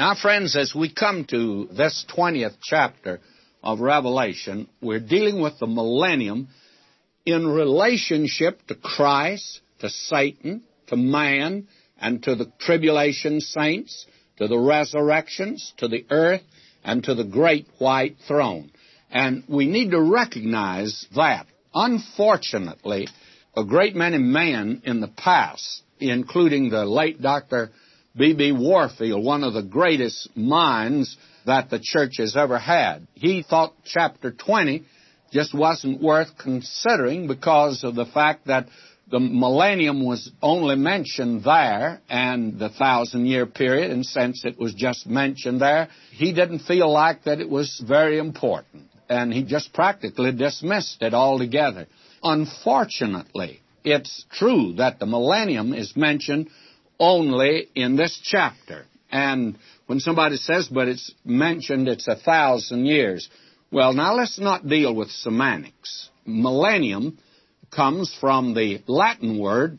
Now, friends, as we come to this 20th chapter of Revelation, we're dealing with the millennium in relationship to Christ, to Satan, to man, and to the tribulation saints, to the resurrections, to the earth, and to the great white throne. And we need to recognize that. Unfortunately, a great many men in the past, including the late Dr. B.B. Warfield, one of the greatest minds that the church has ever had, he thought chapter 20 just wasn't worth considering because of the fact that the millennium was only mentioned there and the thousand year period, and since it was just mentioned there, he didn't feel like that it was very important. And he just practically dismissed it altogether. Unfortunately, it's true that the millennium is mentioned only in this chapter. And when somebody says, but it's mentioned it's a thousand years, well, now let's not deal with semantics. Millennium comes from the Latin word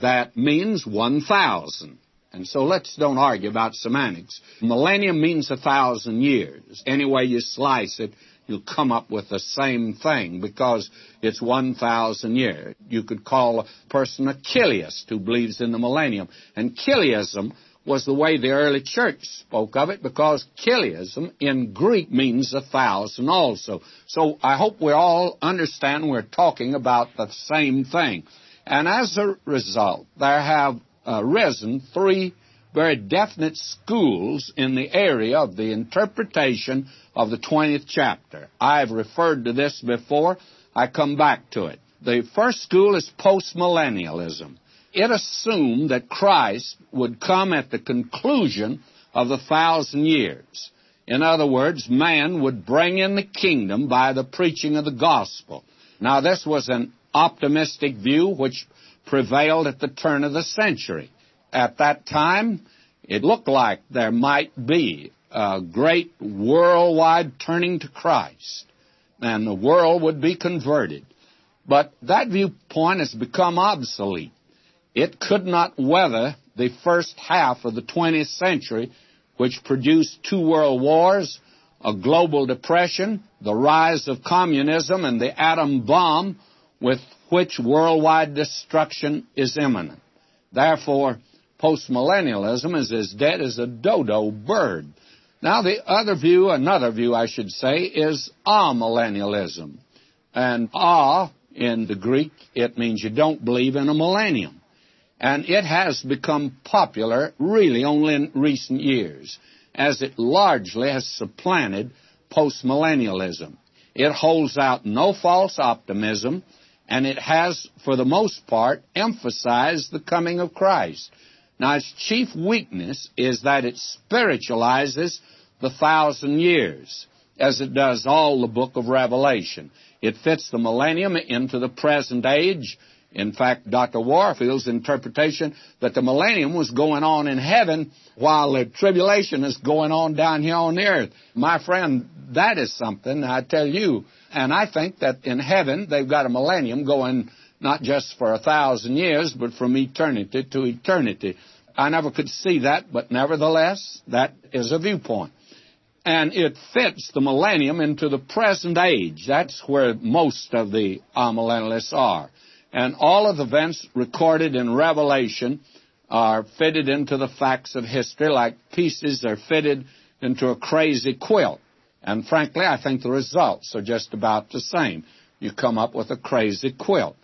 that means 1,000. And so let's don't argue about semantics. Millennium means a thousand years. Any way you slice it, you'll come up with the same thing because it's 1,000 years. You could call a person a Chiliast who believes in the millennium. And Chiliasm was the way the early church spoke of it because Chiliasm in Greek means a thousand also. So I hope we all understand we're talking about the same thing. And as a result, there have uh, risen three very definite schools in the area of the interpretation of the 20th chapter. I've referred to this before. I come back to it. The first school is postmillennialism it assumed that Christ would come at the conclusion of the thousand years. In other words, man would bring in the kingdom by the preaching of the gospel. Now, this was an optimistic view which prevailed at the turn of the century. At that time, it looked like there might be a great worldwide turning to Christ, and the world would be converted. But that viewpoint has become obsolete. It could not weather the first half of the 20th century, which produced two world wars, a global depression, the rise of communism, and the atom bomb with which worldwide destruction is imminent. Therefore, postmillennialism is as dead as a dodo bird. Now, the other view, another view, I should say, is amillennialism. And a, in the Greek, it means you don't believe in a millennium. And it has become popular really only in recent years, as it largely has supplanted postmillennialism. It holds out no false optimism, and it has, for the most part, emphasized the coming of Christ. Now, its chief weakness is that it spiritualizes the thousand years, as it does all the book of Revelation. It fits the millennium into the present age in fact, Dr. Warfield's interpretation that the millennium was going on in heaven while the tribulation is going on down here on the earth. My friend, that is something, I tell you. And I think that in heaven, they've got a millennium going not just for a thousand years, but from eternity to eternity. I never could see that, but nevertheless, that is a viewpoint. And it fits the millennium into the present age. That's where most of the amillennialists are. And all of the events recorded in Revelation are fitted into the facts of history like pieces are fitted into a crazy quilt. And frankly, I think the results are just about the same. You come up with a crazy quilt.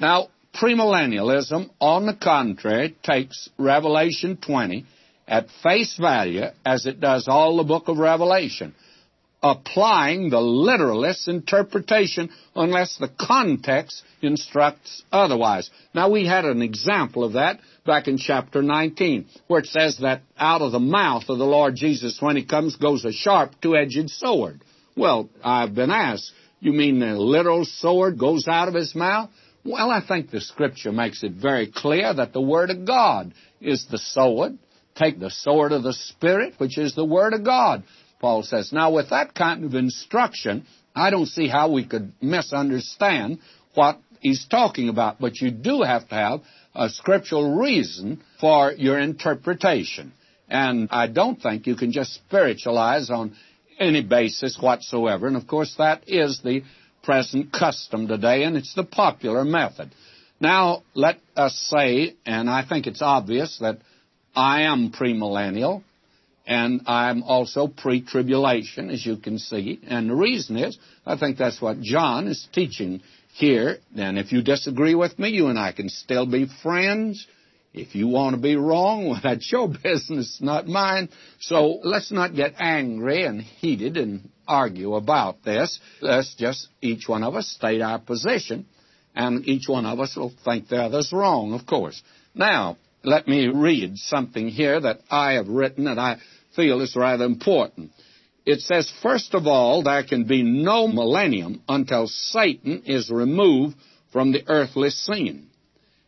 Now, premillennialism, on the contrary, takes Revelation 20 at face value as it does all the book of Revelation applying the literalist interpretation unless the context instructs otherwise. Now, we had an example of that back in chapter 19, where it says that out of the mouth of the Lord Jesus, when he comes, goes a sharp, two-edged sword. Well, I've been asked, you mean the literal sword goes out of his mouth? Well, I think the scripture makes it very clear that the Word of God is the sword. Take the sword of the Spirit, which is the Word of God. Paul says. Now, with that kind of instruction, I don't see how we could misunderstand what he's talking about. But you do have to have a scriptural reason for your interpretation. And I don't think you can just spiritualize on any basis whatsoever. And of course, that is the present custom today, and it's the popular method. Now, let us say, and I think it's obvious that I am premillennial, and I'm also pre-tribulation, as you can see. And the reason is, I think that's what John is teaching here. And if you disagree with me, you and I can still be friends. If you want to be wrong, well, that's your business, not mine. So let's not get angry and heated and argue about this. Let's just, each one of us, state our position, and each one of us will think the other's wrong, of course. Now, let me read something here that I have written and I feel is rather important. It says, first of all, there can be no millennium until Satan is removed from the earthly scene.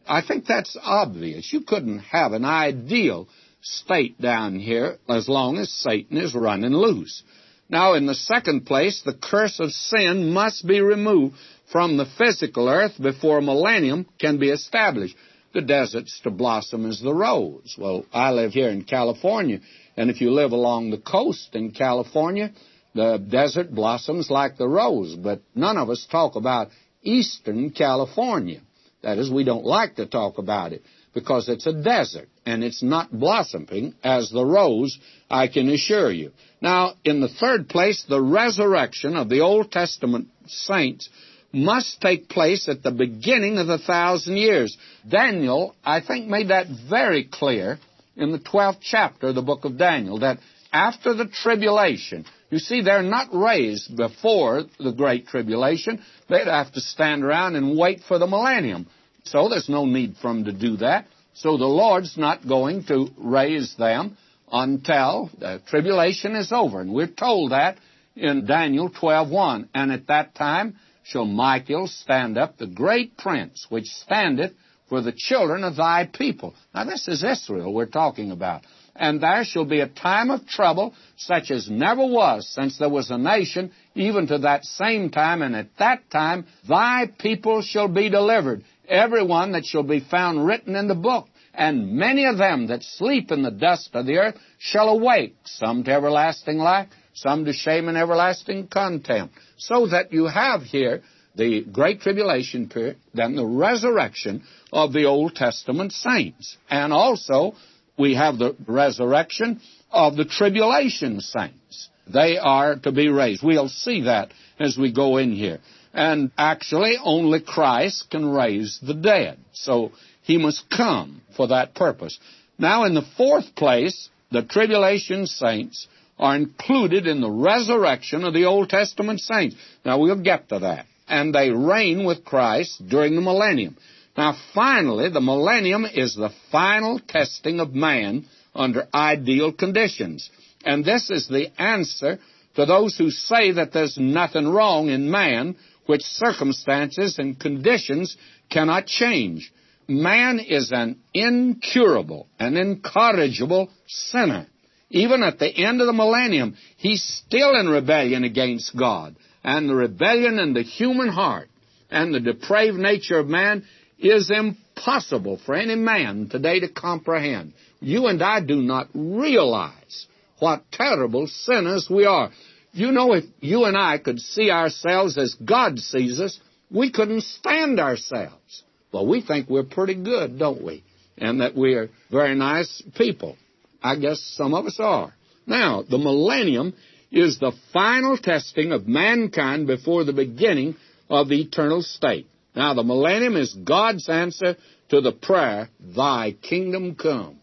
I think that's obvious. You couldn't have an ideal state down here as long as Satan is running loose. Now, in the second place, the curse of sin must be removed from the physical earth before a millennium can be established. The desert's to blossom as the rose. Well, I live here in California, and if you live along the coast in California, the desert blossoms like the rose, but none of us talk about eastern California. That is, we don't like to talk about it because it's a desert and it's not blossoming as the rose, I can assure you. Now, in the third place, the resurrection of the Old Testament saints must take place at the beginning of the thousand years. Daniel, I think, made that very clear in the 12th chapter of the book of Daniel that after the tribulation, you see, they're not raised before the Great Tribulation. They'd have to stand around and wait for the millennium. So there's no need for them to do that. So the Lord's not going to raise them until the tribulation is over. And we're told that in Daniel 12:1. And at that time shall Michael stand up, the great prince, which standeth for the children of thy people. Now this is Israel we're talking about. And there shall be a time of trouble such as never was since there was a nation, even to that same time, and at that time thy people shall be delivered every one that shall be found written in the book. And many of them that sleep in the dust of the earth shall awake, some to everlasting life, some to shame and everlasting contempt. So that you have here the Great Tribulation period, then the resurrection of the Old Testament saints. And also, we have the resurrection of the tribulation saints. They are to be raised. We'll see that as we go in here. And actually, only Christ can raise the dead. So he must come for that purpose. Now, in the fourth place, the tribulation saints are included in the resurrection of the Old Testament saints. Now, we'll get to that. And they reign with Christ during the millennium. Now, finally, the millennium is the final testing of man under ideal conditions. And this is the answer to those who say that there's nothing wrong in man which circumstances and conditions cannot change. Man is an incurable an incorrigible sinner. Even at the end of the millennium, he's still in rebellion against God. And the rebellion in the human heart and the depraved nature of man is impossible for any man today to comprehend. You and I do not realize what terrible sinners we are. You know, if you and I could see ourselves as God sees us, we couldn't stand ourselves. Well, we think we're pretty good, don't we? And that we're very nice people. I guess some of us are. Now, the millennium is the final testing of mankind before the beginning of the eternal state. Now, the millennium is God's answer to the prayer, Thy kingdom come.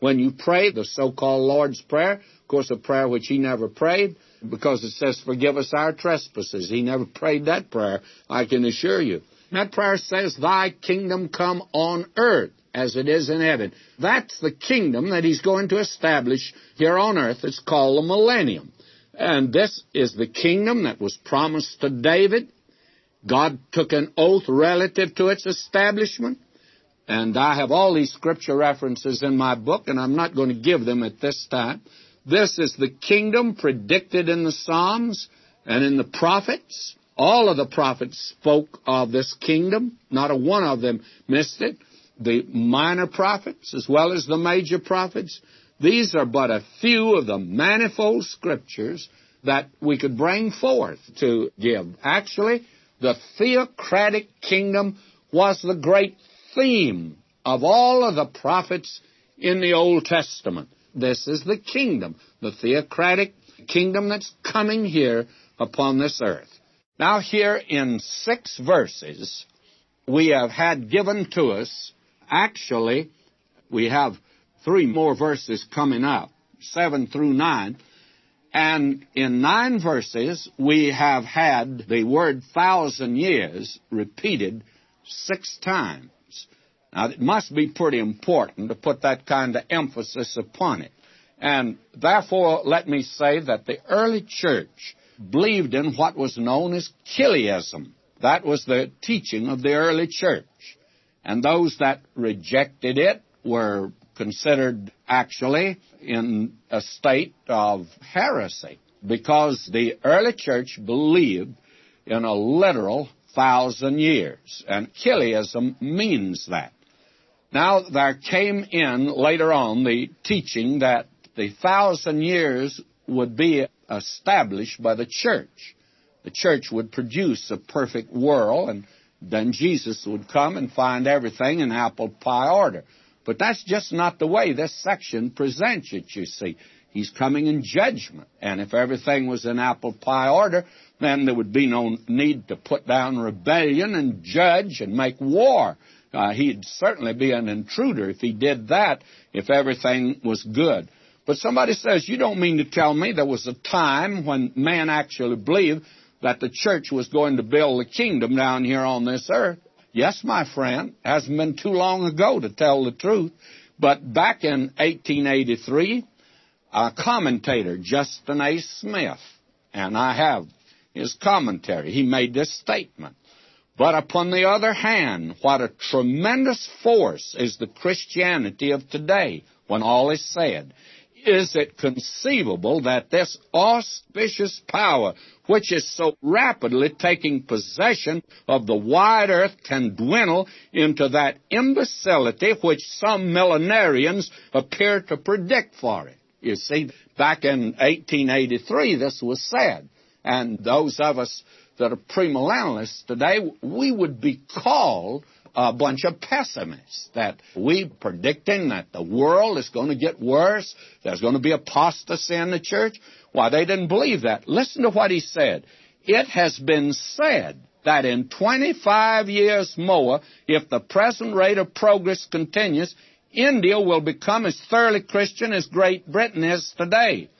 When you pray the so-called Lord's Prayer, of course, a prayer which he never prayed, because it says, Forgive us our trespasses. He never prayed that prayer, I can assure you. That prayer says, Thy kingdom come on earth as it is in heaven. That's the kingdom that he's going to establish here on earth. It's called the millennium. And this is the kingdom that was promised to David. God took an oath relative to its establishment. And I have all these scripture references in my book, and I'm not going to give them at this time. This is the kingdom predicted in the Psalms and in the prophets. All of the prophets spoke of this kingdom. Not a one of them missed it. The minor prophets as well as the major prophets. These are but a few of the manifold scriptures that we could bring forth to give. Actually, the theocratic kingdom was the great theme of all of the prophets in the Old Testament. This is the kingdom, the theocratic kingdom that's coming here upon this earth. Now, here in six verses, we have had given to us, actually, we have three more verses coming up, seven through nine. And in nine verses, we have had the word thousand years repeated six times. Now, it must be pretty important to put that kind of emphasis upon it. And therefore, let me say that the early church believed in what was known as Chiliasm. That was the teaching of the early church. And those that rejected it were considered actually in a state of heresy because the early church believed in a literal thousand years. And Chiliasm means that. Now, there came in later on the teaching that the thousand years would be established by the church. The church would produce a perfect world, and then Jesus would come and find everything in apple pie order. But that's just not the way this section presents it, you see. He's coming in judgment. And if everything was in apple pie order, then there would be no need to put down rebellion and judge and make war. Uh, he'd certainly be an intruder if he did that, if everything was good. But somebody says, you don't mean to tell me there was a time when man actually believed that the church was going to build the kingdom down here on this earth. Yes, my friend, hasn't been too long ago to tell the truth. But back in 1883, a commentator, Justin A. Smith, and I have his commentary, he made this statement. But upon the other hand, what a tremendous force is the Christianity of today when all is said is it conceivable that this auspicious power, which is so rapidly taking possession of the wide earth, can dwindle into that imbecility which some millenarians appear to predict for it? You see, back in 1883, this was said. And those of us that are premillennialists today, we would be called a bunch of pessimists that we predicting that the world is going to get worse, there's going to be apostasy in the church. Why, they didn't believe that. Listen to what he said. It has been said that in 25 years more, if the present rate of progress continues, India will become as thoroughly Christian as Great Britain is today.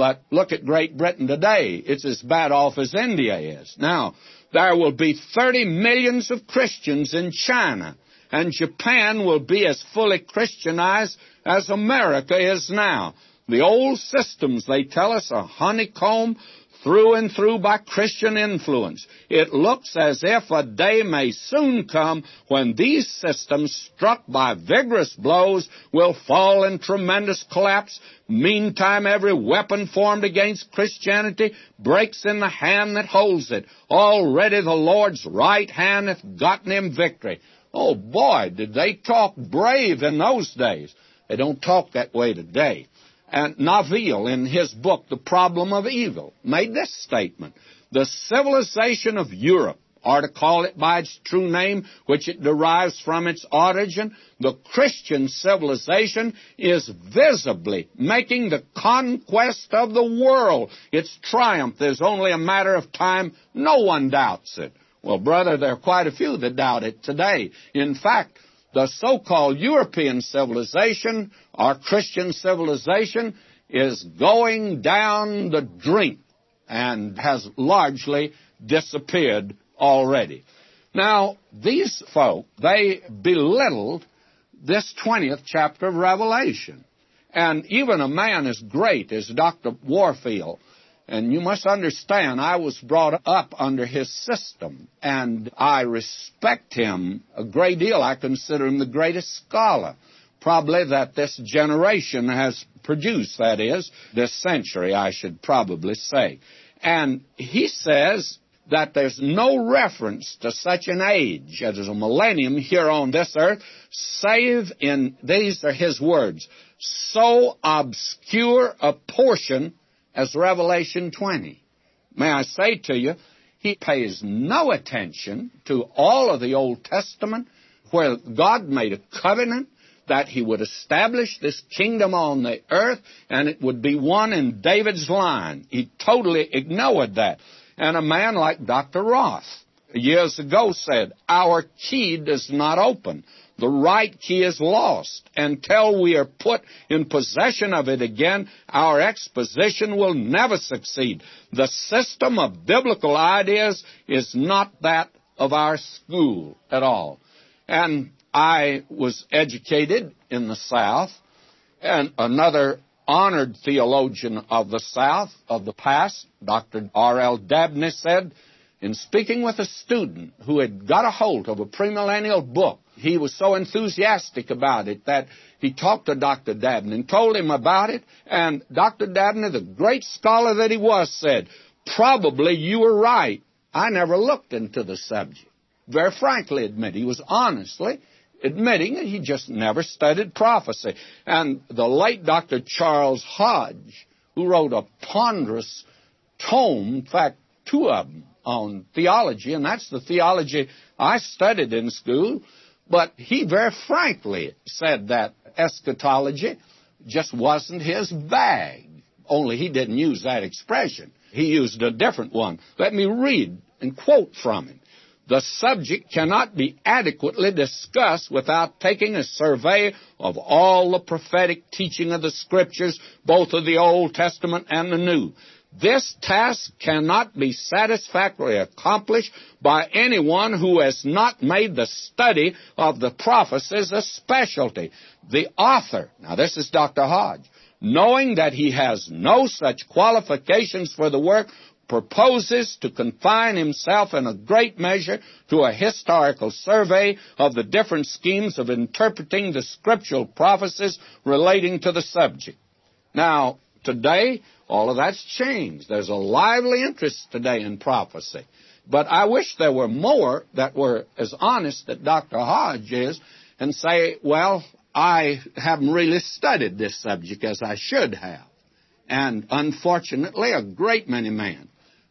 But look at Great Britain today. It's as bad off as India is. Now, there will be 30 millions of Christians in China, and Japan will be as fully Christianized as America is now. The old systems, they tell us, are honeycombed through and through by Christian influence. It looks as if a day may soon come when these systems, struck by vigorous blows, will fall in tremendous collapse. Meantime, every weapon formed against Christianity breaks in the hand that holds it. Already the Lord's right hand hath gotten him victory. Oh boy, did they talk brave in those days. They don't talk that way today. And Naville, in his book, The Problem of Evil, made this statement. The civilization of Europe, or to call it by its true name, which it derives from its origin, the Christian civilization is visibly making the conquest of the world. Its triumph is only a matter of time. No one doubts it. Well, brother, there are quite a few that doubt it today. In fact, the so-called European civilization our Christian civilization is going down the drink and has largely disappeared already. Now, these folk, they belittled this 20th chapter of Revelation. And even a man as great as Dr. Warfield, and you must understand, I was brought up under his system, and I respect him a great deal. I consider him the greatest scholar probably that this generation has produced, that is, this century, I should probably say. And he says that there's no reference to such an age as a millennium here on this earth, save in, these are his words, so obscure a portion as Revelation 20. May I say to you, he pays no attention to all of the Old Testament where God made a covenant that he would establish this kingdom on the earth and it would be one in David's line. He totally ignored that. And a man like Dr. Roth years ago said, Our key does not open. The right key is lost. Until we are put in possession of it again, our exposition will never succeed. The system of biblical ideas is not that of our school at all. And I was educated in the South, and another honored theologian of the South of the past, Dr. R.L. Dabney, said, in speaking with a student who had got a hold of a premillennial book, he was so enthusiastic about it that he talked to Dr. Dabney and told him about it. And Dr. Dabney, the great scholar that he was, said, Probably you were right. I never looked into the subject. Very frankly admit he was honestly admitting that he just never studied prophecy. And the late Dr. Charles Hodge, who wrote a ponderous tome, in fact, two of them, on theology, and that's the theology I studied in school, but he very frankly said that eschatology just wasn't his bag. Only he didn't use that expression. He used a different one. Let me read and quote from him. The subject cannot be adequately discussed without taking a survey of all the prophetic teaching of the Scriptures, both of the Old Testament and the New. This task cannot be satisfactorily accomplished by anyone who has not made the study of the prophecies a specialty. The author, now this is Dr. Hodge, knowing that he has no such qualifications for the work, proposes to confine himself in a great measure to a historical survey of the different schemes of interpreting the scriptural prophecies relating to the subject. Now, today, all of that's changed. There's a lively interest today in prophecy. But I wish there were more that were as honest as Dr. Hodge is and say, well, I haven't really studied this subject as I should have. And unfortunately, a great many men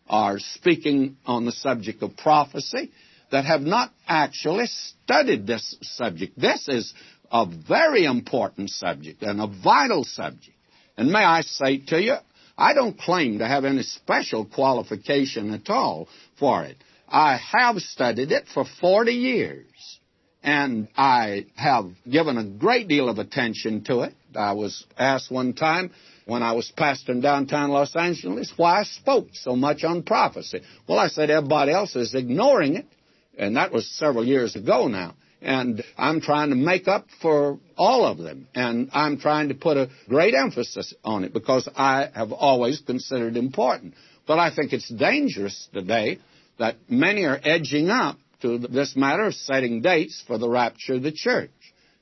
are speaking on the subject of prophecy that have not actually studied this subject. This is a very important subject and a vital subject. And may I say to you, I don't claim to have any special qualification at all for it. I have studied it for 40 years, and I have given a great deal of attention to it. I was asked one time, when I was pastoring downtown Los Angeles why I spoke so much on prophecy. Well, I said everybody else is ignoring it, and that was several years ago now. And I'm trying to make up for all of them. And I'm trying to put a great emphasis on it because I have always considered important. But I think it's dangerous today that many are edging up to this matter of setting dates for the rapture of the church.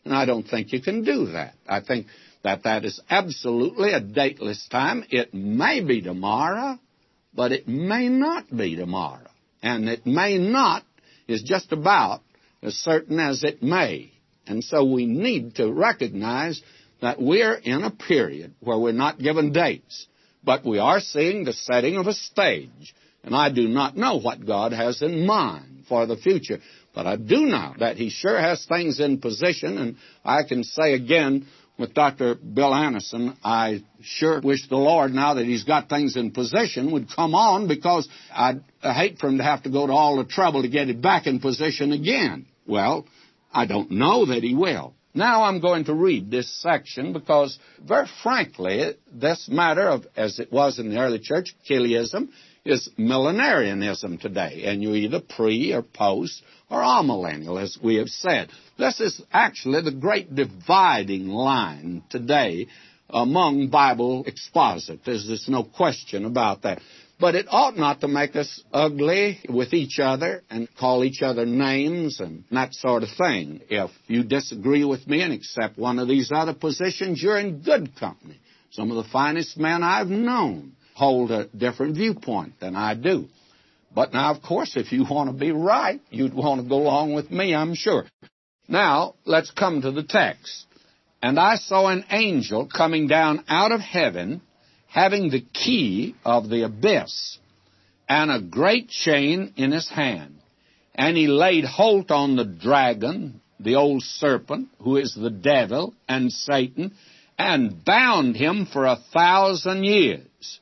And I don't think you can do that. I think that that is absolutely a dateless time. It may be tomorrow, but it may not be tomorrow. And it may not is just about as certain as it may. And so we need to recognize that we're in a period where we're not given dates, but we are seeing the setting of a stage. And I do not know what God has in mind for the future, but I do know that He sure has things in position, and I can say again with Dr. Bill Anderson, I sure wish the Lord, now that he's got things in position, would come on because I'd hate for him to have to go to all the trouble to get it back in position again. Well, I don't know that he will. Now I'm going to read this section because, very frankly, this matter of, as it was in the early church, Chiliasm, is millenarianism today, and you're either pre or post or amillennial, as we have said. This is actually the great dividing line today among Bible expositors. There's no question about that. But it ought not to make us ugly with each other and call each other names and that sort of thing. If you disagree with me and accept one of these other positions, you're in good company. Some of the finest men I've known hold a different viewpoint than I do. But now, of course, if you want to be right, you'd want to go along with me, I'm sure. Now, let's come to the text. And I saw an angel coming down out of heaven, having the key of the abyss, and a great chain in his hand. And he laid hold on the dragon, the old serpent, who is the devil and Satan, and bound him for a thousand years,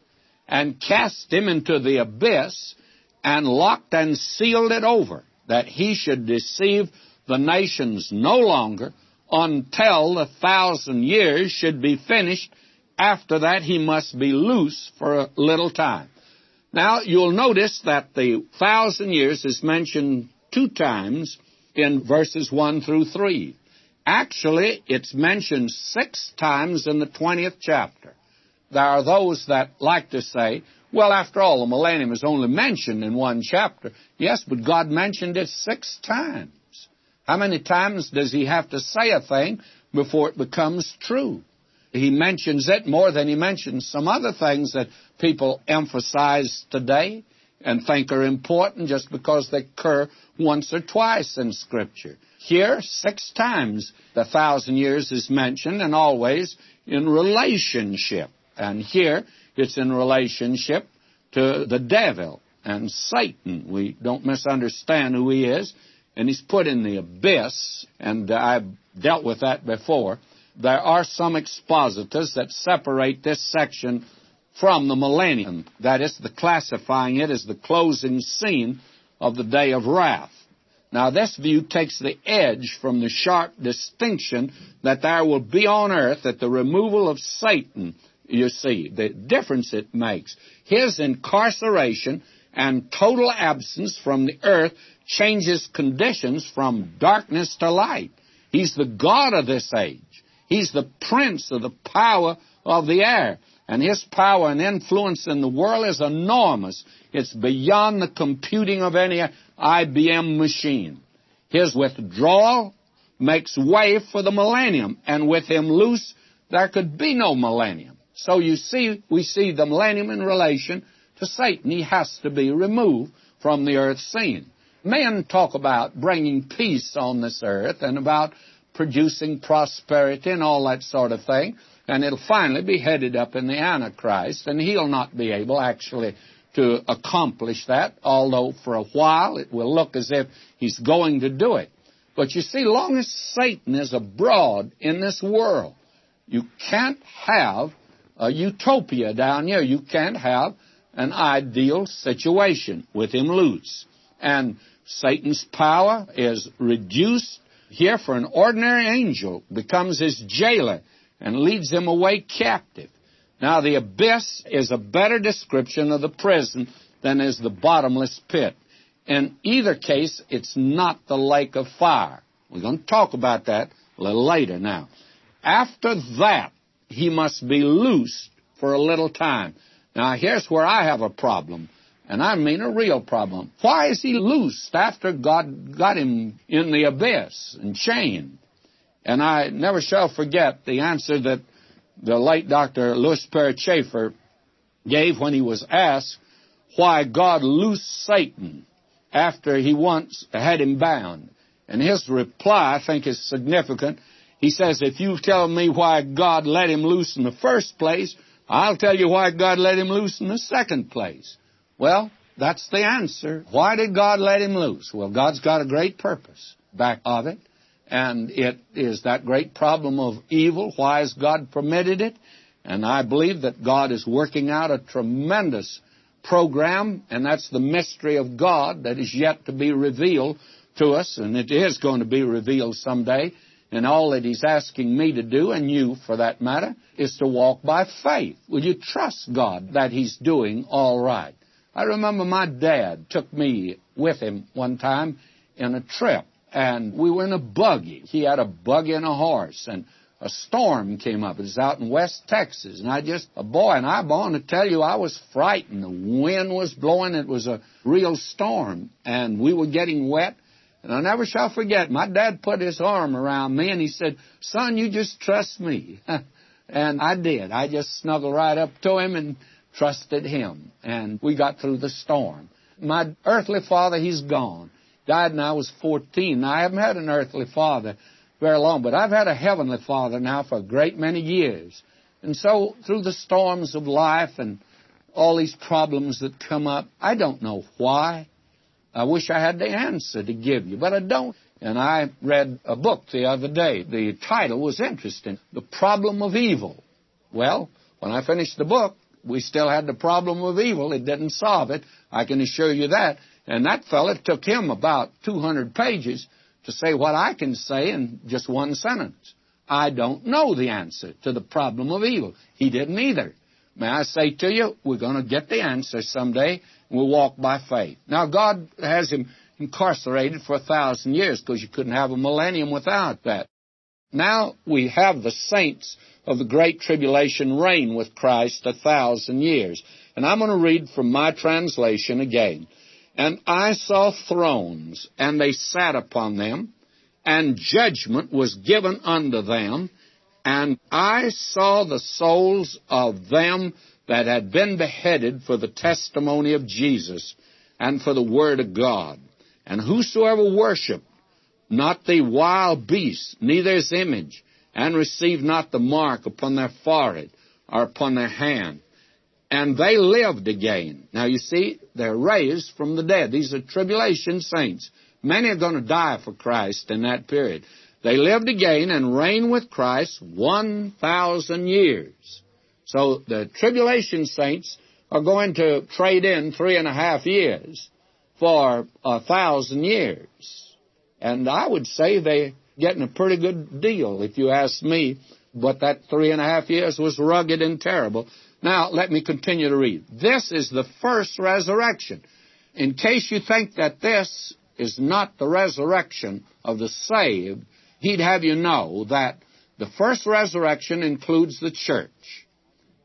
and cast him into the abyss, and locked and sealed it over, that he should deceive the nations no longer until the thousand years should be finished. After that, he must be loose for a little time. Now, you'll notice that the thousand years is mentioned two times in verses 1 through 3. Actually, it's mentioned six times in the 20th chapter. There are those that like to say, well, after all, the millennium is only mentioned in one chapter. Yes, but God mentioned it six times. How many times does He have to say a thing before it becomes true? He mentions it more than He mentions some other things that people emphasize today and think are important just because they occur once or twice in Scripture. Here, six times the thousand years is mentioned, and always in relationship. And here, it's in relationship to the devil and Satan. We don't misunderstand who he is, and he's put in the abyss, and I've dealt with that before. There are some expositors that separate this section from the millennium. That is, the classifying it as the closing scene of the day of wrath. Now, this view takes the edge from the sharp distinction that there will be on earth at the removal of Satan, you see, the difference it makes. His incarceration and total absence from the earth changes conditions from darkness to light. He's the God of this age. He's the prince of the power of the air. And his power and influence in the world is enormous. It's beyond the computing of any IBM machine. His withdrawal makes way for the millennium, and with him loose, there could be no millennium. So you see, we see the millennium in relation to Satan. He has to be removed from the earth scene. Men talk about bringing peace on this earth and about producing prosperity and all that sort of thing and it'll finally be headed up in the Antichrist, and he'll not be able actually to accomplish that, although for a while it will look as if he's going to do it. But you see, long as Satan is abroad in this world, you can't have a utopia down here. You can't have an ideal situation with him loose. And Satan's power is reduced here for an ordinary angel, becomes his jailer and leads them away captive. Now, the abyss is a better description of the prison than is the bottomless pit. In either case, it's not the lake of fire. We're going to talk about that a little later now. After that, he must be loosed for a little time. Now, here's where I have a problem, and I mean a real problem. Why is he loosed after God got him in the abyss and chained? And I never shall forget the answer that the late Dr. Lewis Sperry Chafer gave when he was asked why God loosed Satan after he once had him bound. And his reply, I think, is significant. He says, if you tell me why God let him loose in the first place, I'll tell you why God let him loose in the second place. Well, that's the answer. Why did God let him loose? Well, God's got a great purpose back of it. And it is that great problem of evil. Why has God permitted it? And I believe that God is working out a tremendous program, and that's the mystery of God that is yet to be revealed to us, and it is going to be revealed someday. And all that He's asking me to do, and you for that matter, is to walk by faith. Will you trust God that He's doing all right? I remember my dad took me with him one time in a trip and we were in a buggy. He had a buggy and a horse, and a storm came up. It was out in West Texas, and I just, a boy, and I want to tell you, I was frightened. The wind was blowing. It was a real storm, and we were getting wet. And I never shall forget, my dad put his arm around me, and he said, son, you just trust me. and I did. I just snuggled right up to him and trusted him. And we got through the storm. My earthly father, he's gone died when I was 14. Now, I haven't had an earthly father very long, but I've had a Heavenly Father now for a great many years. And so, through the storms of life and all these problems that come up, I don't know why. I wish I had the answer to give you, but I don't. And I read a book the other day. The title was interesting The Problem of Evil. Well, when I finished the book, we still had the problem of evil. It didn't solve it. I can assure you that. And that fellow, took him about 200 pages to say what I can say in just one sentence. I don't know the answer to the problem of evil. He didn't either. May I say to you, we're going to get the answer someday. And we'll walk by faith. Now, God has him incarcerated for a thousand years because you couldn't have a millennium without that. Now we have the saints of the Great Tribulation reign with Christ a thousand years. And I'm going to read from my translation again. And I saw thrones, and they sat upon them, and judgment was given unto them, and I saw the souls of them that had been beheaded for the testimony of Jesus and for the word of God. And whosoever worshiped not the wild beast, neither his image, and receive not the mark upon their forehead or upon their hand. And they lived again. Now you see, they're raised from the dead. These are tribulation saints. Many are going to die for Christ in that period. They lived again and reigned with Christ 1,000 years. So the tribulation saints are going to trade in three and a half years for a thousand years. And I would say they're getting a pretty good deal, if you ask me. But that three and a half years was rugged and terrible. Now, let me continue to read. This is the first resurrection. In case you think that this is not the resurrection of the saved, he'd have you know that the first resurrection includes the church.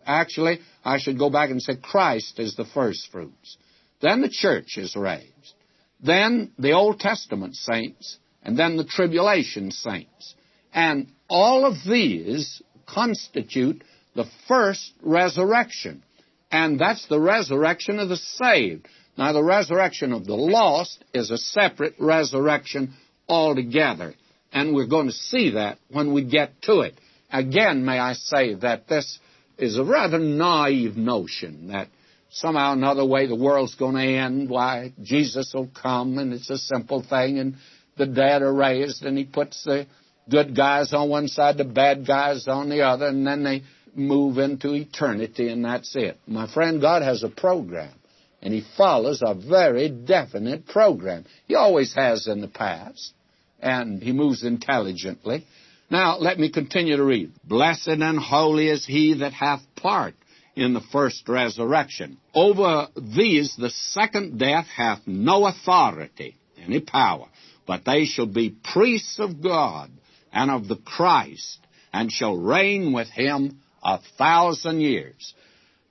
Actually, I should go back and say Christ is the first fruits. Then the church is raised. Then the Old Testament saints, and then the tribulation saints. And all of these constitute the first resurrection. And that's the resurrection of the saved. Now, the resurrection of the lost is a separate resurrection altogether. And we're going to see that when we get to it. Again, may I say that this is a rather naive notion that somehow another way the world's going to end. Why, Jesus will come and it's a simple thing and the dead are raised and he puts the good guys on one side, the bad guys on the other, and then they move into eternity and that's it. My friend, God has a program and he follows a very definite program. He always has in the past and he moves intelligently. Now, let me continue to read. Blessed and holy is he that hath part in the first resurrection. Over these the second death hath no authority, any power, but they shall be priests of God and of the Christ, and shall reign with him a thousand years.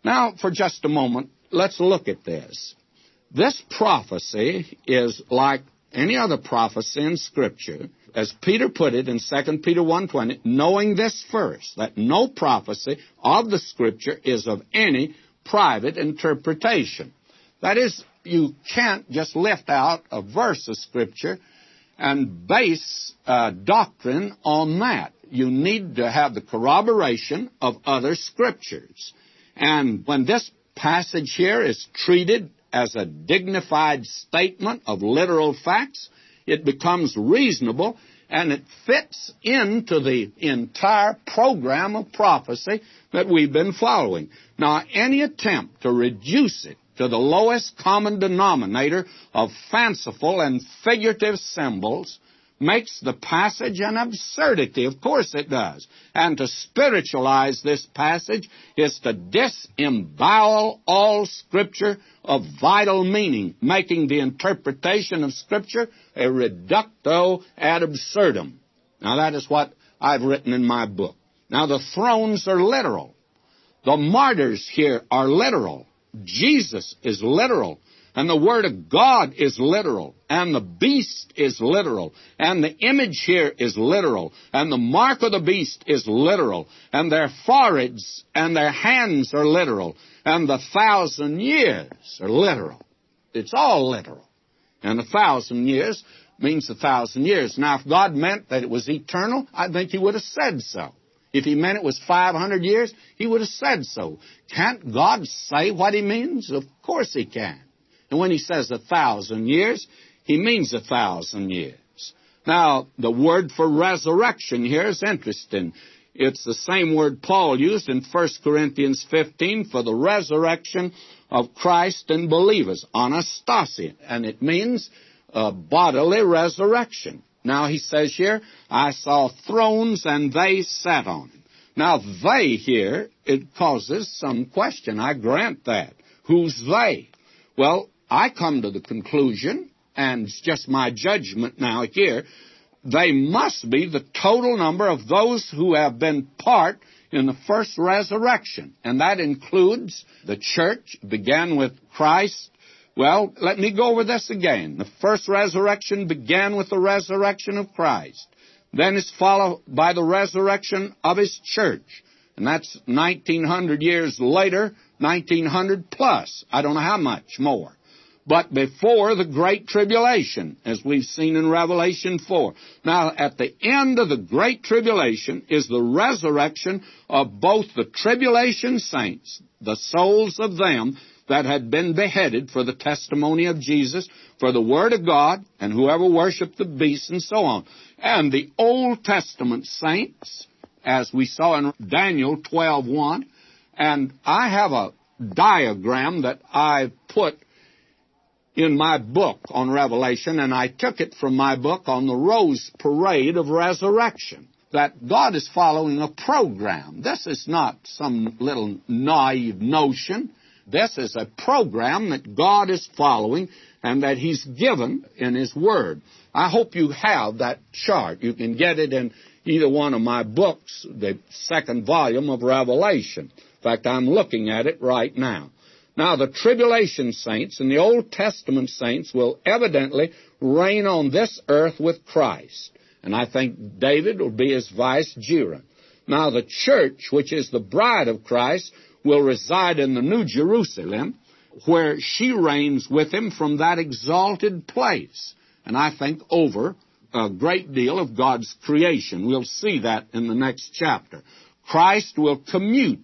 Now, for just a moment, let's look at this. This prophecy is like any other prophecy in Scripture as Peter put it in 2 Peter 1.20, knowing this first, that no prophecy of the Scripture is of any private interpretation. That is, you can't just lift out a verse of Scripture and base uh, doctrine on that. You need to have the corroboration of other Scriptures. And when this passage here is treated as a dignified statement of literal facts, it becomes reasonable and it fits into the entire program of prophecy that we've been following. Now, any attempt to reduce it to the lowest common denominator of fanciful and figurative symbols makes the passage an absurdity. Of course it does. And to spiritualize this passage is to disembowel all Scripture of vital meaning, making the interpretation of Scripture a reductio ad absurdum. Now that is what I've written in my book. Now the thrones are literal. The martyrs here are literal. Jesus is literal. And the Word of God is literal. And the beast is literal. And the image here is literal. And the mark of the beast is literal. And their foreheads and their hands are literal. And the thousand years are literal. It's all literal. And a thousand years means a thousand years. Now, if God meant that it was eternal, I think He would have said so. If He meant it was 500 years, He would have said so. Can't God say what He means? Of course He can. And when He says a thousand years, He means a thousand years. Now, the word for resurrection here is interesting. It's the same word Paul used in 1 Corinthians 15 for the resurrection of Christ and believers, anastasis, and it means a bodily resurrection. Now he says here, I saw thrones and they sat on them. Now they here, it causes some question. I grant that. Who's they? Well, I come to the conclusion, and it's just my judgment now here, they must be the total number of those who have been part in the first resurrection. And that includes the church, began with Christ. Well, let me go over this again. The first resurrection began with the resurrection of Christ. Then it's followed by the resurrection of His church. And that's 1900 years later, 1900 plus. I don't know how much more but before the Great Tribulation, as we've seen in Revelation 4. Now, at the end of the Great Tribulation is the resurrection of both the tribulation saints, the souls of them that had been beheaded for the testimony of Jesus, for the Word of God, and whoever worshiped the beast, and so on. And the Old Testament saints, as we saw in Daniel 12.1, and I have a diagram that I put in my book on Revelation, and I took it from my book on the Rose Parade of Resurrection. That God is following a program. This is not some little naive notion. This is a program that God is following and that He's given in His Word. I hope you have that chart. You can get it in either one of my books, the second volume of Revelation. In fact, I'm looking at it right now. Now, the tribulation saints and the Old Testament saints will evidently reign on this earth with Christ. And I think David will be his vicegerent. Now, the church, which is the bride of Christ, will reside in the New Jerusalem, where she reigns with him from that exalted place. And I think over a great deal of God's creation. We'll see that in the next chapter. Christ will commute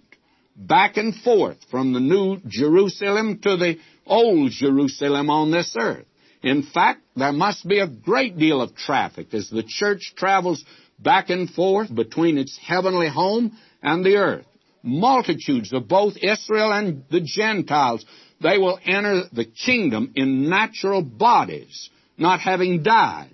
back and forth from the New Jerusalem to the Old Jerusalem on this earth. In fact, there must be a great deal of traffic as the church travels back and forth between its heavenly home and the earth. Multitudes of both Israel and the Gentiles, they will enter the kingdom in natural bodies, not having died.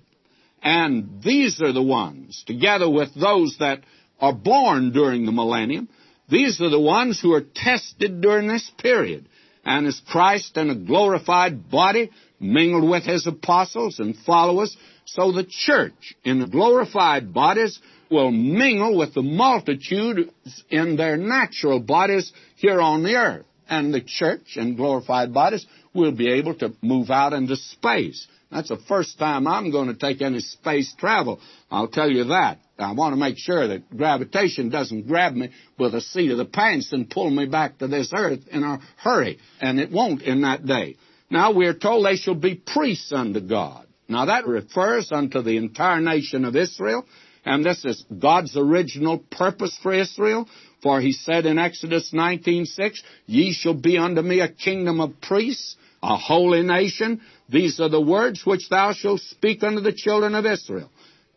And these are the ones, together with those that are born during the millennium, these are the ones who are tested during this period. And as Christ in a glorified body mingled with his apostles and followers, so the church in glorified bodies will mingle with the multitude in their natural bodies here on the earth. And the church in glorified bodies will be able to move out into space. That's the first time I'm going to take any space travel. I'll tell you that. I want to make sure that gravitation doesn't grab me with the seat of the pants and pull me back to this earth in a hurry. And it won't in that day. Now we're told they shall be priests unto God. Now that refers unto the entire nation of Israel. And this is God's original purpose for Israel. For he said in Exodus 19:6, Ye shall be unto me a kingdom of priests, a holy nation. These are the words which thou shalt speak unto the children of Israel.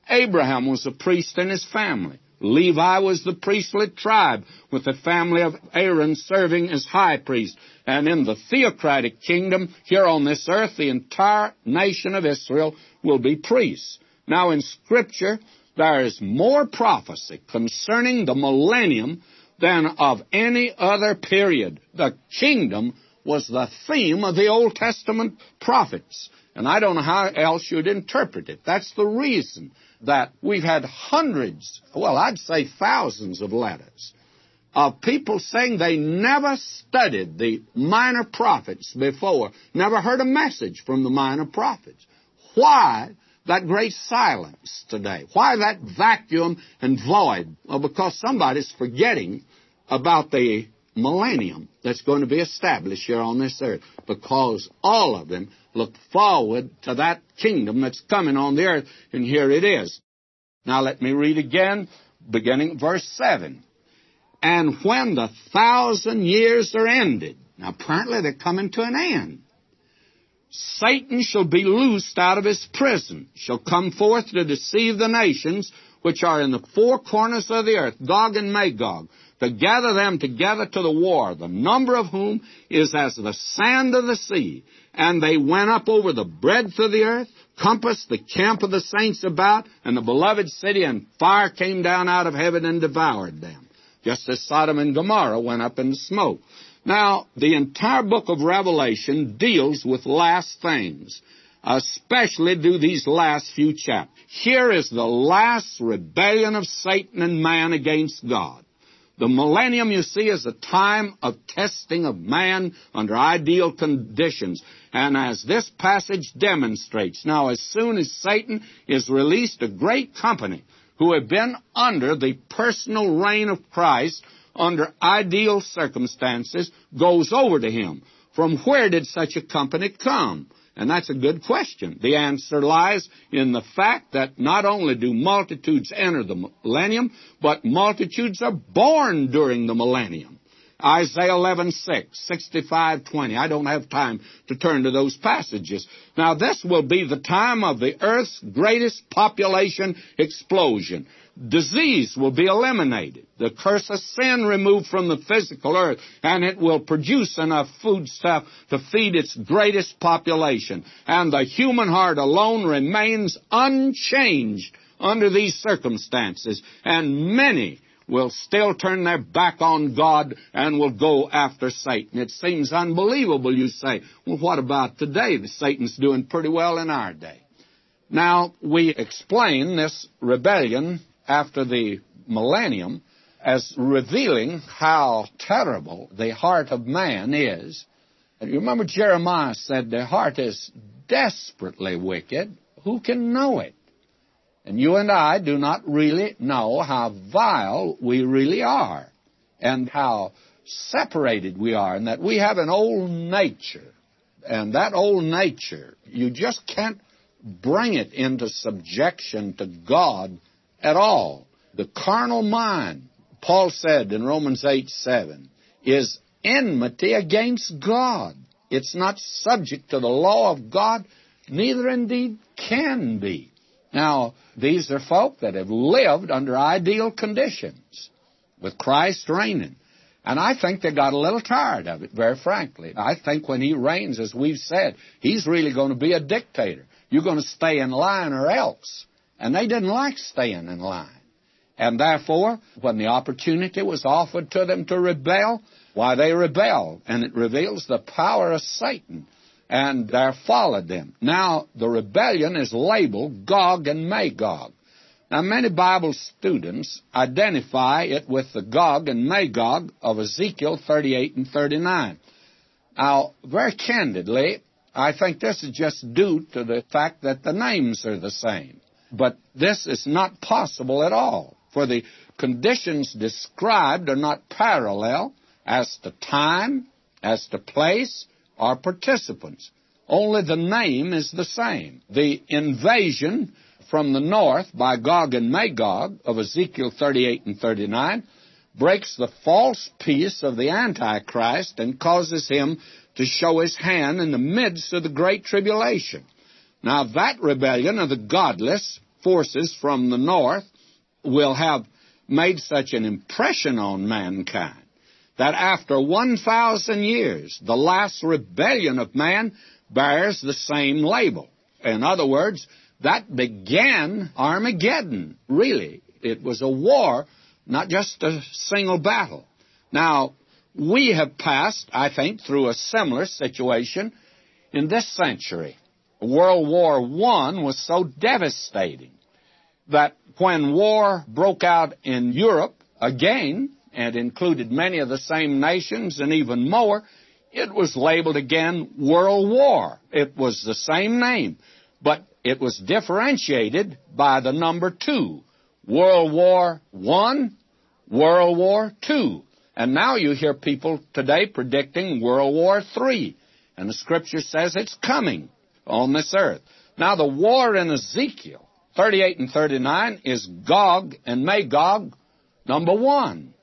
Abraham was a priest in his family. Levi was the priestly tribe, with the family of Aaron serving as high priest. And in the theocratic kingdom, here on this earth, the entire nation of Israel will be priests. Now in Scripture, there is more prophecy concerning the millennium than of any other period. The kingdom was the theme of the Old Testament prophets. And I don't know how else you'd interpret it. That's the reason that we've had hundreds, well, I'd say thousands of letters of people saying they never studied the minor prophets before, never heard a message from the minor prophets. Why that great silence today? Why that vacuum and void? Well, because somebody's forgetting about the millennium that's going to be established here on this earth because all of them look forward to that kingdom that's coming on the earth, and here it is. Now let me read again, beginning verse 7. And when the thousand years are ended, now apparently they're coming to an end, Satan shall be loosed out of his prison, shall come forth to deceive the nations which are in the four corners of the earth, Gog and Magog, to gather them together to the war, the number of whom is as the sand of the sea. And they went up over the breadth of the earth, compassed the camp of the saints about, and the beloved city, and fire came down out of heaven and devoured them, just as Sodom and Gomorrah went up in smoke. Now, the entire book of Revelation deals with last things, especially do these last few chapters. Here is the last rebellion of Satan and man against God. The millennium, you see, is a time of testing of man under ideal conditions. And as this passage demonstrates, now as soon as Satan is released, a great company who have been under the personal reign of Christ under ideal circumstances goes over to him. From where did such a company come? And that's a good question. The answer lies in the fact that not only do multitudes enter the millennium, but multitudes are born during the millennium. Isaiah 11, 6, 65, 20. I don't have time to turn to those passages. Now this will be the time of the earth's greatest population explosion. Disease will be eliminated. The curse of sin removed from the physical earth, and it will produce enough foodstuff to feed its greatest population. And the human heart alone remains unchanged under these circumstances, and many will still turn their back on God and will go after Satan. It seems unbelievable, you say. Well, what about today? Satan's doing pretty well in our day. Now, we explain this rebellion after the millennium as revealing how terrible the heart of man is. And you remember Jeremiah said, The heart is desperately wicked. Who can know it? And you and I do not really know how vile we really are and how separated we are and that we have an old nature. And that old nature, you just can't bring it into subjection to God at all. The carnal mind, Paul said in Romans 8 7, is enmity against God. It's not subject to the law of God, neither indeed can be. Now, these are folk that have lived under ideal conditions with Christ reigning. And I think they got a little tired of it, very frankly. I think when he reigns, as we've said, he's really going to be a dictator. You're going to stay in line or else. And they didn't like staying in line. And therefore, when the opportunity was offered to them to rebel, why they rebelled. And it reveals the power of Satan. And there followed them. Now, the rebellion is labeled Gog and Magog. Now, many Bible students identify it with the Gog and Magog of Ezekiel 38 and 39. Now, very candidly, I think this is just due to the fact that the names are the same. But this is not possible at all, for the conditions described are not parallel as to time, as to place, or participants. Only the name is the same. The invasion from the north by Gog and Magog of Ezekiel 38 and 39 breaks the false peace of the Antichrist and causes him to show his hand in the midst of the great tribulation. Now, that rebellion of the godless forces from the north will have made such an impression on mankind that after 1,000 years, the last rebellion of man bears the same label. In other words, that began Armageddon, really. It was a war, not just a single battle. Now, we have passed, I think, through a similar situation in this century. World War I was so devastating that when war broke out in Europe again, and included many of the same nations and even more, it was labeled again World War. It was the same name, but it was differentiated by the number two. World War I, World War II. And now you hear people today predicting World War III. And the scripture says it's coming on this earth. Now the war in Ezekiel 38 and 39 is Gog and Magog, number one.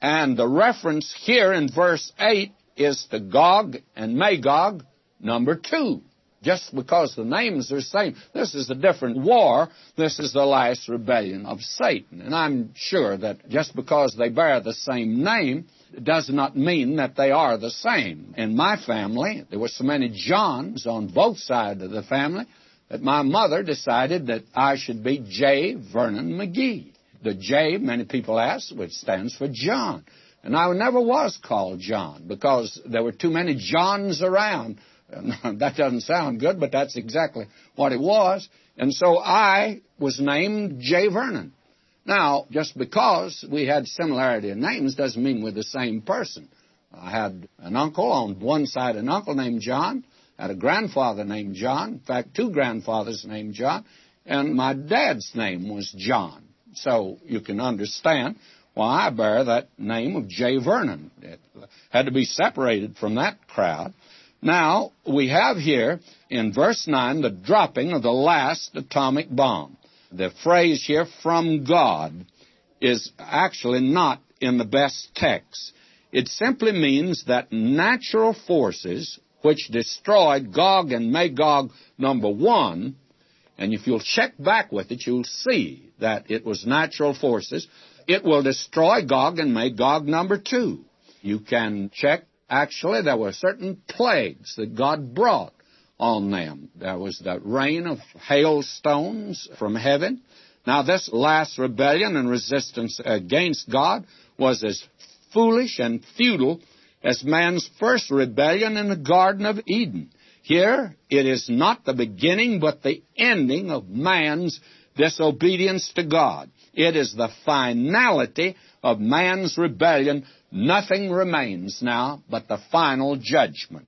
And the reference here in verse 8 is to Gog and Magog, number two just because the names are the same. This is a different war. This is the last rebellion of Satan. And I'm sure that just because they bear the same name does not mean that they are the same. In my family, there were so many Johns on both sides of the family that my mother decided that I should be J. Vernon McGee. The J, many people ask, which stands for John. And I never was called John because there were too many Johns around that doesn't sound good, but that's exactly what it was. And so I was named J. Vernon. Now, just because we had similarity in names doesn't mean we're the same person. I had an uncle on one side, an uncle named John, had a grandfather named John, in fact, two grandfathers named John, and my dad's name was John. So you can understand why I bear that name of J. Vernon. It had to be separated from that crowd. Now, we have here in verse 9 the dropping of the last atomic bomb. The phrase here, from God, is actually not in the best text. It simply means that natural forces which destroyed Gog and Magog number one, and if you'll check back with it, you'll see that it was natural forces. It will destroy Gog and Magog number two. You can check Actually, there were certain plagues that God brought on them. There was the rain of hailstones from heaven. Now, this last rebellion and resistance against God was as foolish and futile as man's first rebellion in the Garden of Eden. Here, it is not the beginning, but the ending of man's disobedience to God. It is the finality of man's rebellion Nothing remains now but the final judgment.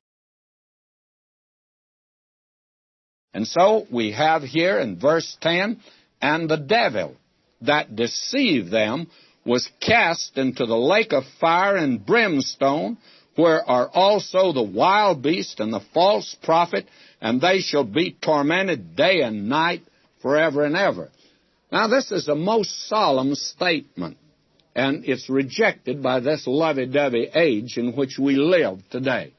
And so we have here in verse 10, and the devil that deceived them was cast into the lake of fire and brimstone, where are also the wild beast and the false prophet, and they shall be tormented day and night forever and ever. Now, this is a most solemn statement and it's rejected by this lovey-dovey age in which we live today.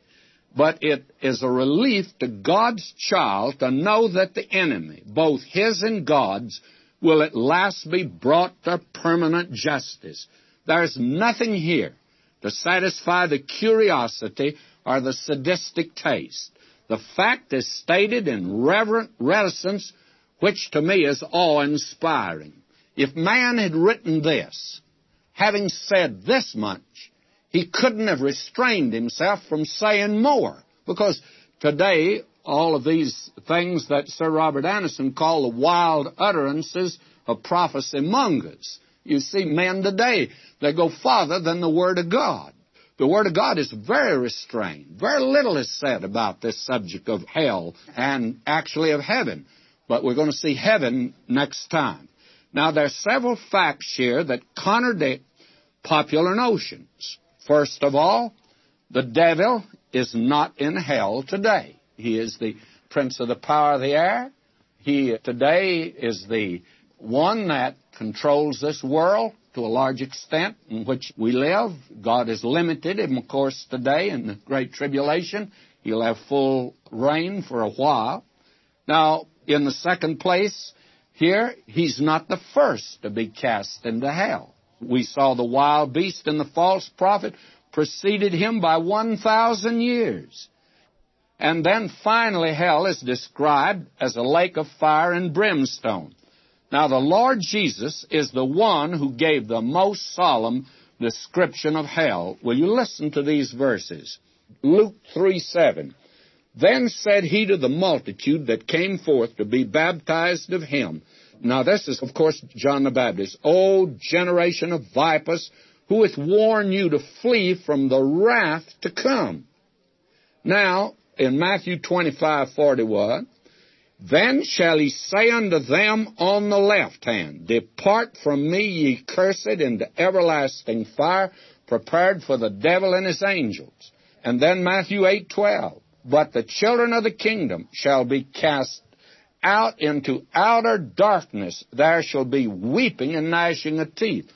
But it is a relief to God's child to know that the enemy, both his and God's, will at last be brought to permanent justice. There's nothing here to satisfy the curiosity or the sadistic taste. The fact is stated in reverent reticence, which to me is awe-inspiring. If man had written this, having said this much, he couldn't have restrained himself from saying more. Because today, all of these things that Sir Robert Anderson called the wild utterances of prophecy mongers. You see men today, they go farther than the Word of God. The Word of God is very restrained. Very little is said about this subject of hell and actually of heaven. But we're going to see heaven next time. Now, there are several facts here that contradict popular notions. First of all, the devil is not in hell today. He is the prince of the power of the air. He today is the one that controls this world to a large extent in which we live. God has limited him, of course, today in the Great Tribulation. He'll have full reign for a while. Now, in the second place, here, he's not the first to be cast into hell. We saw the wild beast and the false prophet preceded him by 1,000 years. And then finally, hell is described as a lake of fire and brimstone. Now, the Lord Jesus is the one who gave the most solemn description of hell. Will you listen to these verses? Luke 3 7. Then said he to the multitude that came forth to be baptized of him, now, this is, of course, John the Baptist. O generation of vipers, who hath warned you to flee from the wrath to come? Now, in Matthew 25, 41, then shall he say unto them on the left hand, Depart from me, ye cursed, into everlasting fire, prepared for the devil and his angels. And then Matthew 8:12. But the children of the kingdom shall be cast out into outer darkness. There shall be weeping and gnashing of teeth.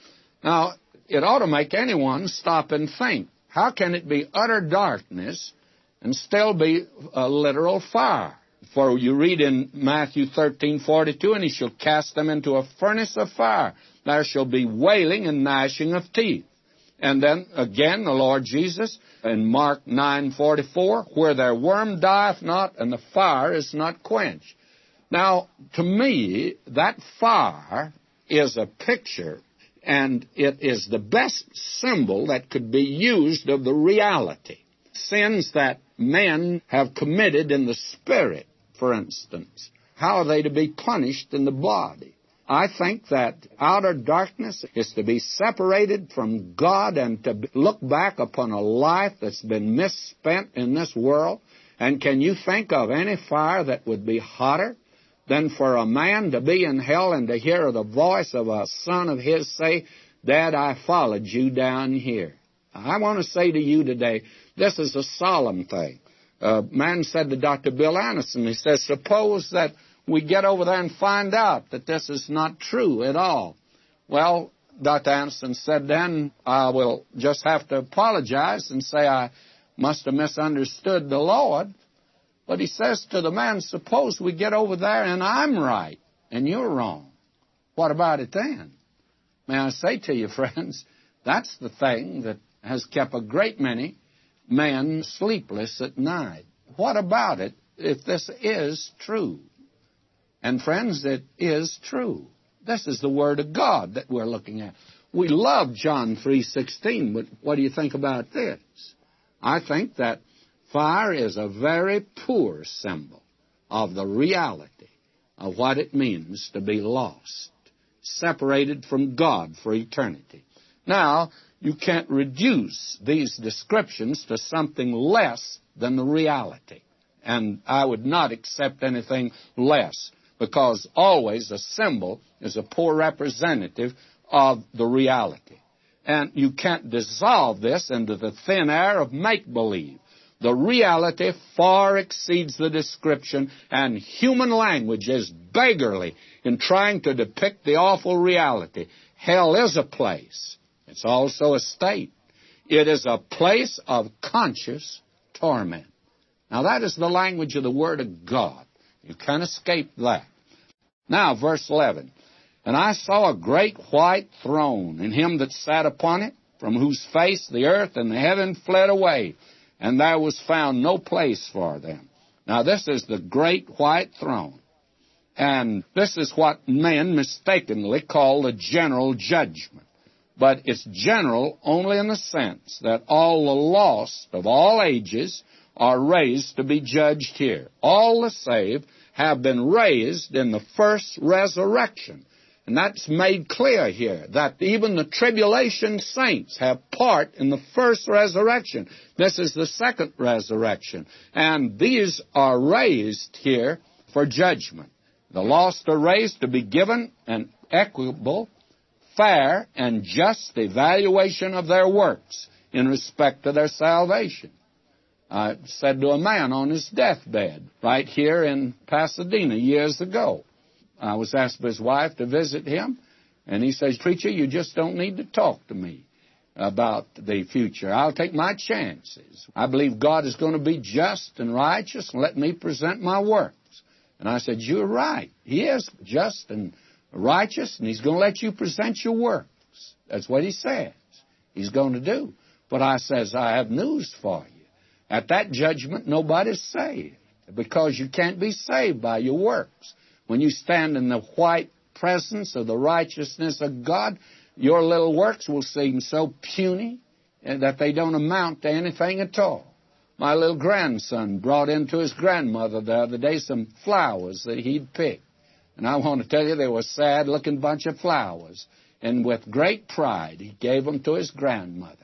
Now, it ought to make anyone stop and think. How can it be utter darkness and still be a literal fire? For you read in Matthew 13:42, and he shall cast them into a furnace of fire. There shall be wailing and gnashing of teeth. And then again, the Lord Jesus in Mark 9:44, where their worm dieth not and the fire is not quenched. Now, to me, that fire is a picture and it is the best symbol that could be used of the reality. Sins that men have committed in the spirit, for instance, how are they to be punished in the body? I think that outer darkness is to be separated from God and to look back upon a life that's been misspent in this world. And can you think of any fire that would be hotter than for a man to be in hell and to hear the voice of a son of his say, Dad, I followed you down here. I want to say to you today, this is a solemn thing. A man said to Dr. Bill Anderson, he says, suppose that we get over there and find out that this is not true at all. Well, Dr. Anderson said, then I will just have to apologize and say I must have misunderstood the Lord. But he says to the man, suppose we get over there and I'm right and you're wrong. What about it then? May I say to you, friends, that's the thing that has kept a great many men sleepless at night. What about it if this is true? And friends, it is true. This is the Word of God that we're looking at. We love John 3.16, but what do you think about this? I think that Fire is a very poor symbol of the reality of what it means to be lost, separated from God for eternity. Now, you can't reduce these descriptions to something less than the reality. And I would not accept anything less because always a symbol is a poor representative of the reality. And you can't dissolve this into the thin air of make believe. The reality far exceeds the description, and human language is beggarly in trying to depict the awful reality. Hell is a place. It's also a state. It is a place of conscious torment. Now that is the language of the Word of God. You can't escape that. Now, verse 11. And I saw a great white throne, and him that sat upon it, from whose face the earth and the heaven fled away, and there was found no place for them. Now, this is the great white throne. And this is what men mistakenly call the general judgment. But it's general only in the sense that all the lost of all ages are raised to be judged here. All the saved have been raised in the first resurrection. And that's made clear here that even the tribulation saints have part in the first resurrection. This is the second resurrection. And these are raised here for judgment. The lost are raised to be given an equitable, fair, and just evaluation of their works in respect to their salvation. I said to a man on his deathbed right here in Pasadena years ago, I was asked by his wife to visit him, and he says, Preacher, you just don't need to talk to me about the future. I'll take my chances. I believe God is going to be just and righteous and let me present my works. And I said, You're right. He is just and righteous, and He's going to let you present your works. That's what He says He's going to do. But I says, I have news for you. At that judgment, nobody's saved because you can't be saved by your works. When you stand in the white presence of the righteousness of God, your little works will seem so puny eh, that they don't amount to anything at all. My little grandson brought in to his grandmother the other day some flowers that he'd picked. And I want to tell you, they were a sad looking bunch of flowers. And with great pride, he gave them to his grandmother.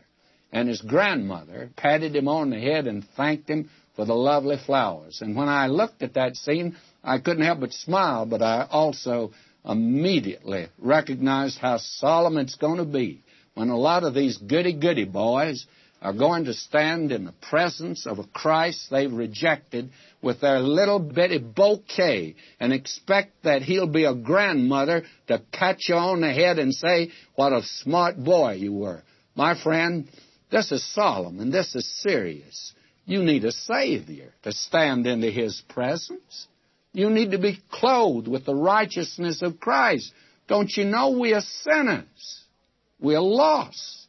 And his grandmother patted him on the head and thanked him for the lovely flowers. And when I looked at that scene, I couldn't help but smile, but I also immediately recognized how solemn it's going to be when a lot of these goody goody boys are going to stand in the presence of a Christ they've rejected with their little bitty bouquet and expect that he'll be a grandmother to pat you on the head and say, What a smart boy you were. My friend, this is solemn and this is serious. You need a Savior to stand into His presence. You need to be clothed with the righteousness of Christ. Don't you know we are sinners? We're lost.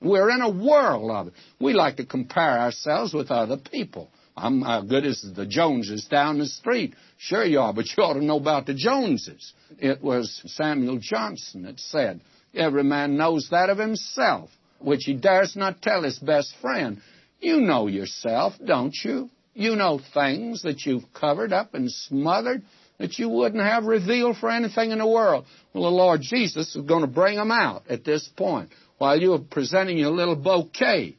We're in a world of it. We like to compare ourselves with other people. I'm as good as the Joneses down the street. Sure you are, but you ought to know about the Joneses. It was Samuel Johnson that said, Every man knows that of himself, which he dares not tell his best friend. You know yourself, don't you? You know things that you've covered up and smothered that you wouldn't have revealed for anything in the world. Well, the Lord Jesus is going to bring them out at this point while you're presenting your little bouquet,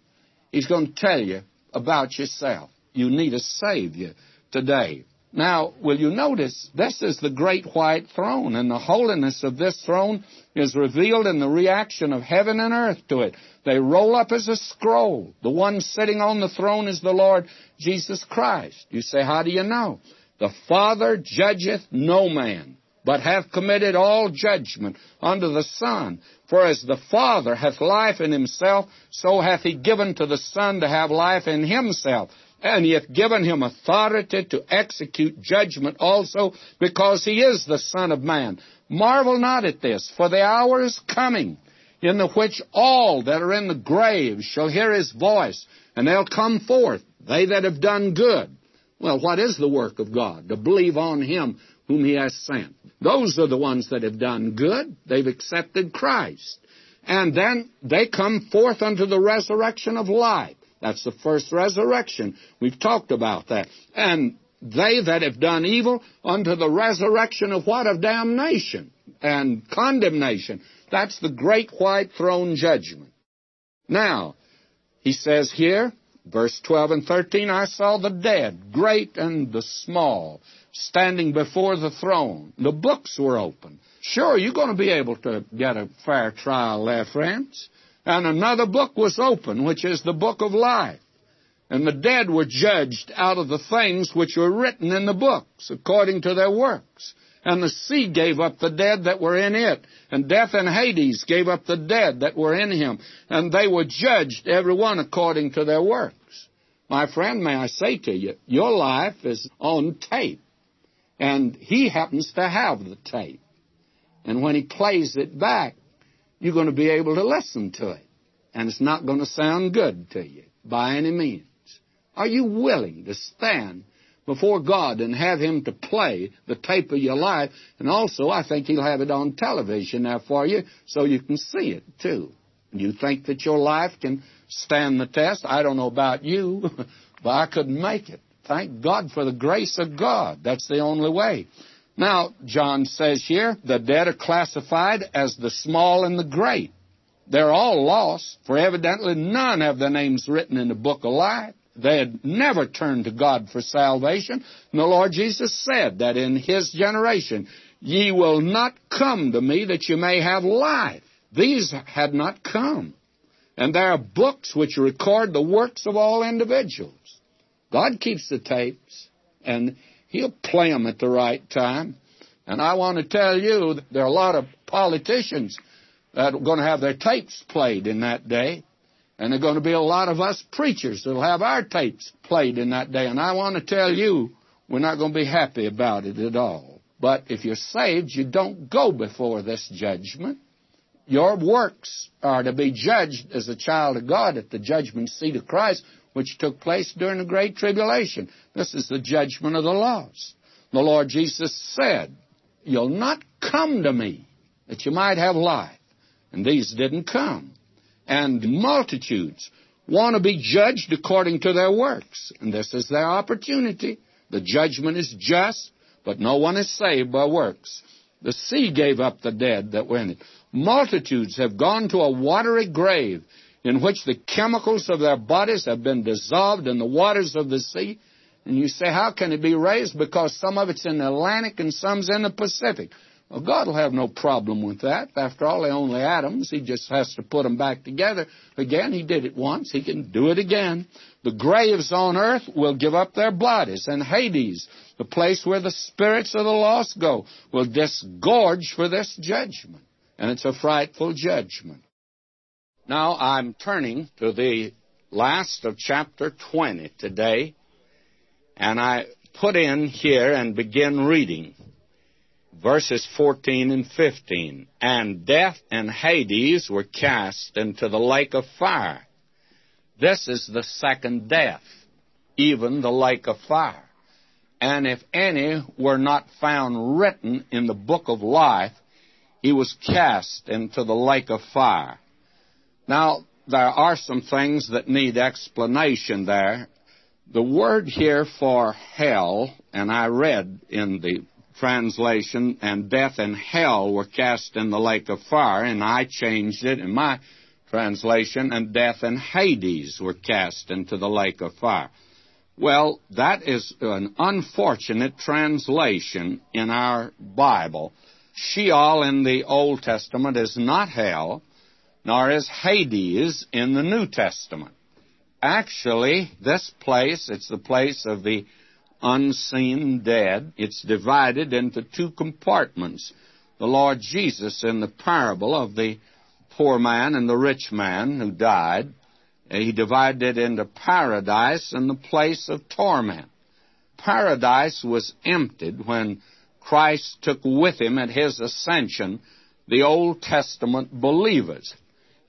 he's going to tell you about yourself. You need a Savior today. Now, will you notice this is the great white throne, and the holiness of this throne is revealed in the reaction of heaven and earth to it. They roll up as a scroll. The one sitting on the throne is the Lord Jesus Christ. You say, how do you know? The Father judgeth no man but hath committed all judgment unto the Son. For as the Father hath life in himself, so hath he given to the Son to have life in himself. And he hath given him authority to execute judgment also, because he is the Son of Man. Marvel not at this, for the hour is coming, in the which all that are in the grave shall hear his voice, and they'll come forth, they that have done good. Well, what is the work of God? To believe on him whom he has sent. Those are the ones that have done good. They've accepted Christ. And then they come forth unto the resurrection of life. That's the first resurrection. We've talked about that. And they that have done evil unto the resurrection of what? Of damnation and condemnation. That's the great white throne judgment. Now, he says here, verse 12 and 13, I saw the dead, great and the small, standing before the throne. The books were open. Sure, you're going to be able to get a fair trial there, friends. And another book was open, which is the book of life. And the dead were judged out of the things which were written in the books, according to their works. And the sea gave up the dead that were in it, and death and Hades gave up the dead that were in him, and they were judged, every one according to their works. My friend, may I say to you, your life is on tape. And he happens to have the tape. And when he plays it back, you're going to be able to listen to it. And it's not going to sound good to you by any means. Are you willing to stand before God and have Him to play the tape of your life? And also, I think He'll have it on television there for you so you can see it too. You think that your life can stand the test? I don't know about you, but I couldn't make it. Thank God for the grace of God. That's the only way. Now, John says here, the dead are classified as the small and the great. They're all lost, for evidently none have their names written in the book of life. They had never turned to God for salvation. And the Lord Jesus said that in His generation, ye will not come to me that you may have life. These had not come. And there are books which record the works of all individuals. God keeps the tapes, and He'll play them at the right time. And I want to tell you there are a lot of politicians that are going to have their tapes played in that day. And there are going to be a lot of us preachers that will have our tapes played in that day. And I want to tell you, we're not going to be happy about it at all. But if you're saved, you don't go before this judgment. Your works are to be judged as a child of God at the judgment seat of Christ which took place during the Great Tribulation. This is the judgment of the lost. The Lord Jesus said, You'll not come to me that you might have life. And these didn't come. And multitudes want to be judged according to their works. And this is their opportunity. The judgment is just, but no one is saved by works. The sea gave up the dead that were in it. Multitudes have gone to a watery grave in which the chemicals of their bodies have been dissolved in the waters of the sea. And you say, how can it be raised? Because some of it's in the Atlantic and some's in the Pacific. Well, God will have no problem with that. After all, they're only atoms. He just has to put them back together. Again, He did it once. He can do it again. The graves on earth will give up their bodies, and Hades, the place where the spirits of the lost go, will disgorge for this judgment. And it's a frightful judgment. Now I'm turning to the last of chapter 20 today, and I put in here and begin reading verses 14 and 15. And death and Hades were cast into the lake of fire. This is the second death, even the lake of fire. And if any were not found written in the book of life, he was cast into the lake of fire. Now, there are some things that need explanation there. The word here for hell, and I read in the translation, and death and hell were cast in the lake of fire, and I changed it in my translation, and death and Hades were cast into the lake of fire. Well, that is an unfortunate translation in our Bible. Sheol in the Old Testament is not hell, nor is Hades in the New Testament. Actually, this place, it's the place of the unseen dead. It's divided into two compartments. The Lord Jesus, in the parable of the poor man and the rich man who died, he divided it into paradise and the place of torment. Paradise was emptied when Christ took with him at his ascension the Old Testament believers.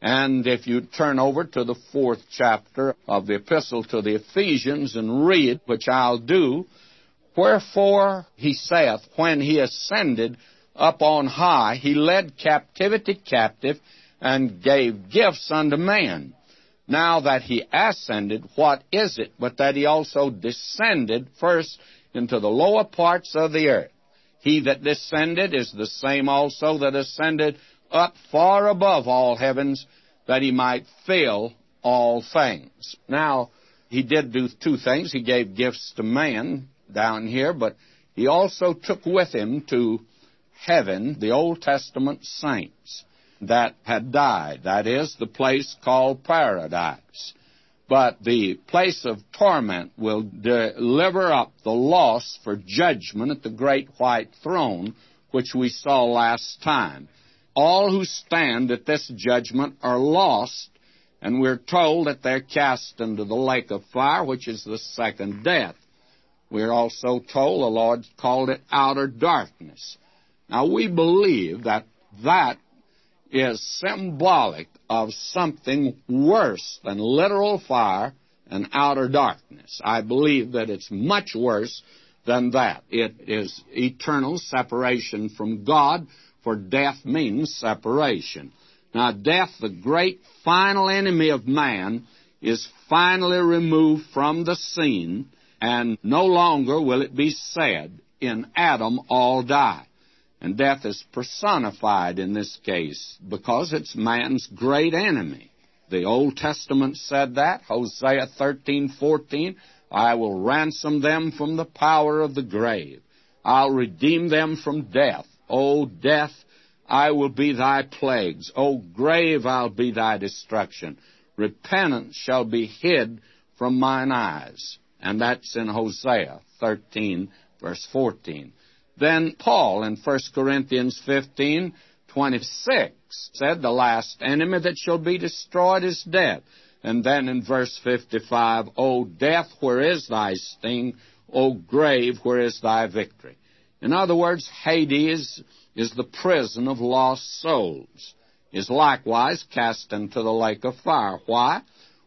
And if you turn over to the fourth chapter of the epistle to the Ephesians and read, which I'll do, wherefore he saith, when he ascended up on high, he led captivity captive and gave gifts unto man. Now that he ascended, what is it but that he also descended first into the lower parts of the earth? He that descended is the same also that ascended up far above all heavens that he might fill all things. Now, he did do two things. He gave gifts to man down here, but he also took with him to heaven the Old Testament saints that had died. That is, the place called paradise. But the place of torment will deliver up the lost for judgment at the great white throne, which we saw last time. All who stand at this judgment are lost, and we're told that they're cast into the lake of fire, which is the second death. We're also told the Lord called it outer darkness. Now we believe that that is symbolic of something worse than literal fire and outer darkness. I believe that it's much worse than that. It is eternal separation from God, for death means separation. Now, death, the great final enemy of man, is finally removed from the scene, and no longer will it be said, In Adam all die. And death is personified in this case because it's man's great enemy. The Old Testament said that, Hosea 13:14, I will ransom them from the power of the grave. I'll redeem them from death. O death, I will be thy plagues. O grave, I'll be thy destruction. Repentance shall be hid from mine eyes. And that's in Hosea 13, verse 14. Then Paul in 1 Corinthians 15, 26 said, The last enemy that shall be destroyed is death. And then in verse 55, O death, where is thy sting? O grave, where is thy victory? In other words, Hades is the prison of lost souls, is likewise cast into the lake of fire. Why?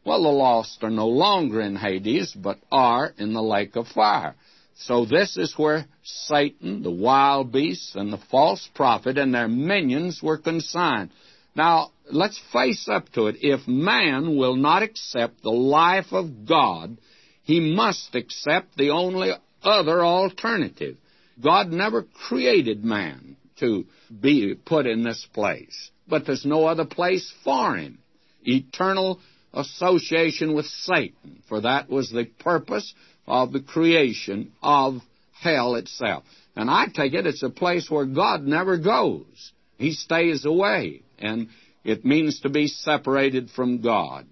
Well, the lost are no longer in Hades, but are in the lake of fire. So this is where Satan, the wild beasts, and the false prophet and their minions were consigned. Now, let's face up to it. If man will not accept the life of God, he must accept the only other alternative. God never created man to be put in this place, but there's no other place for him. Eternal association with Satan, for that was the purpose of the creation of hell itself. And I take it it's a place where God never goes. He stays away. And it means to be separated from God.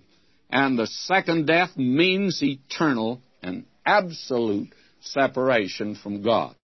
And the second death means eternal and absolute separation from God.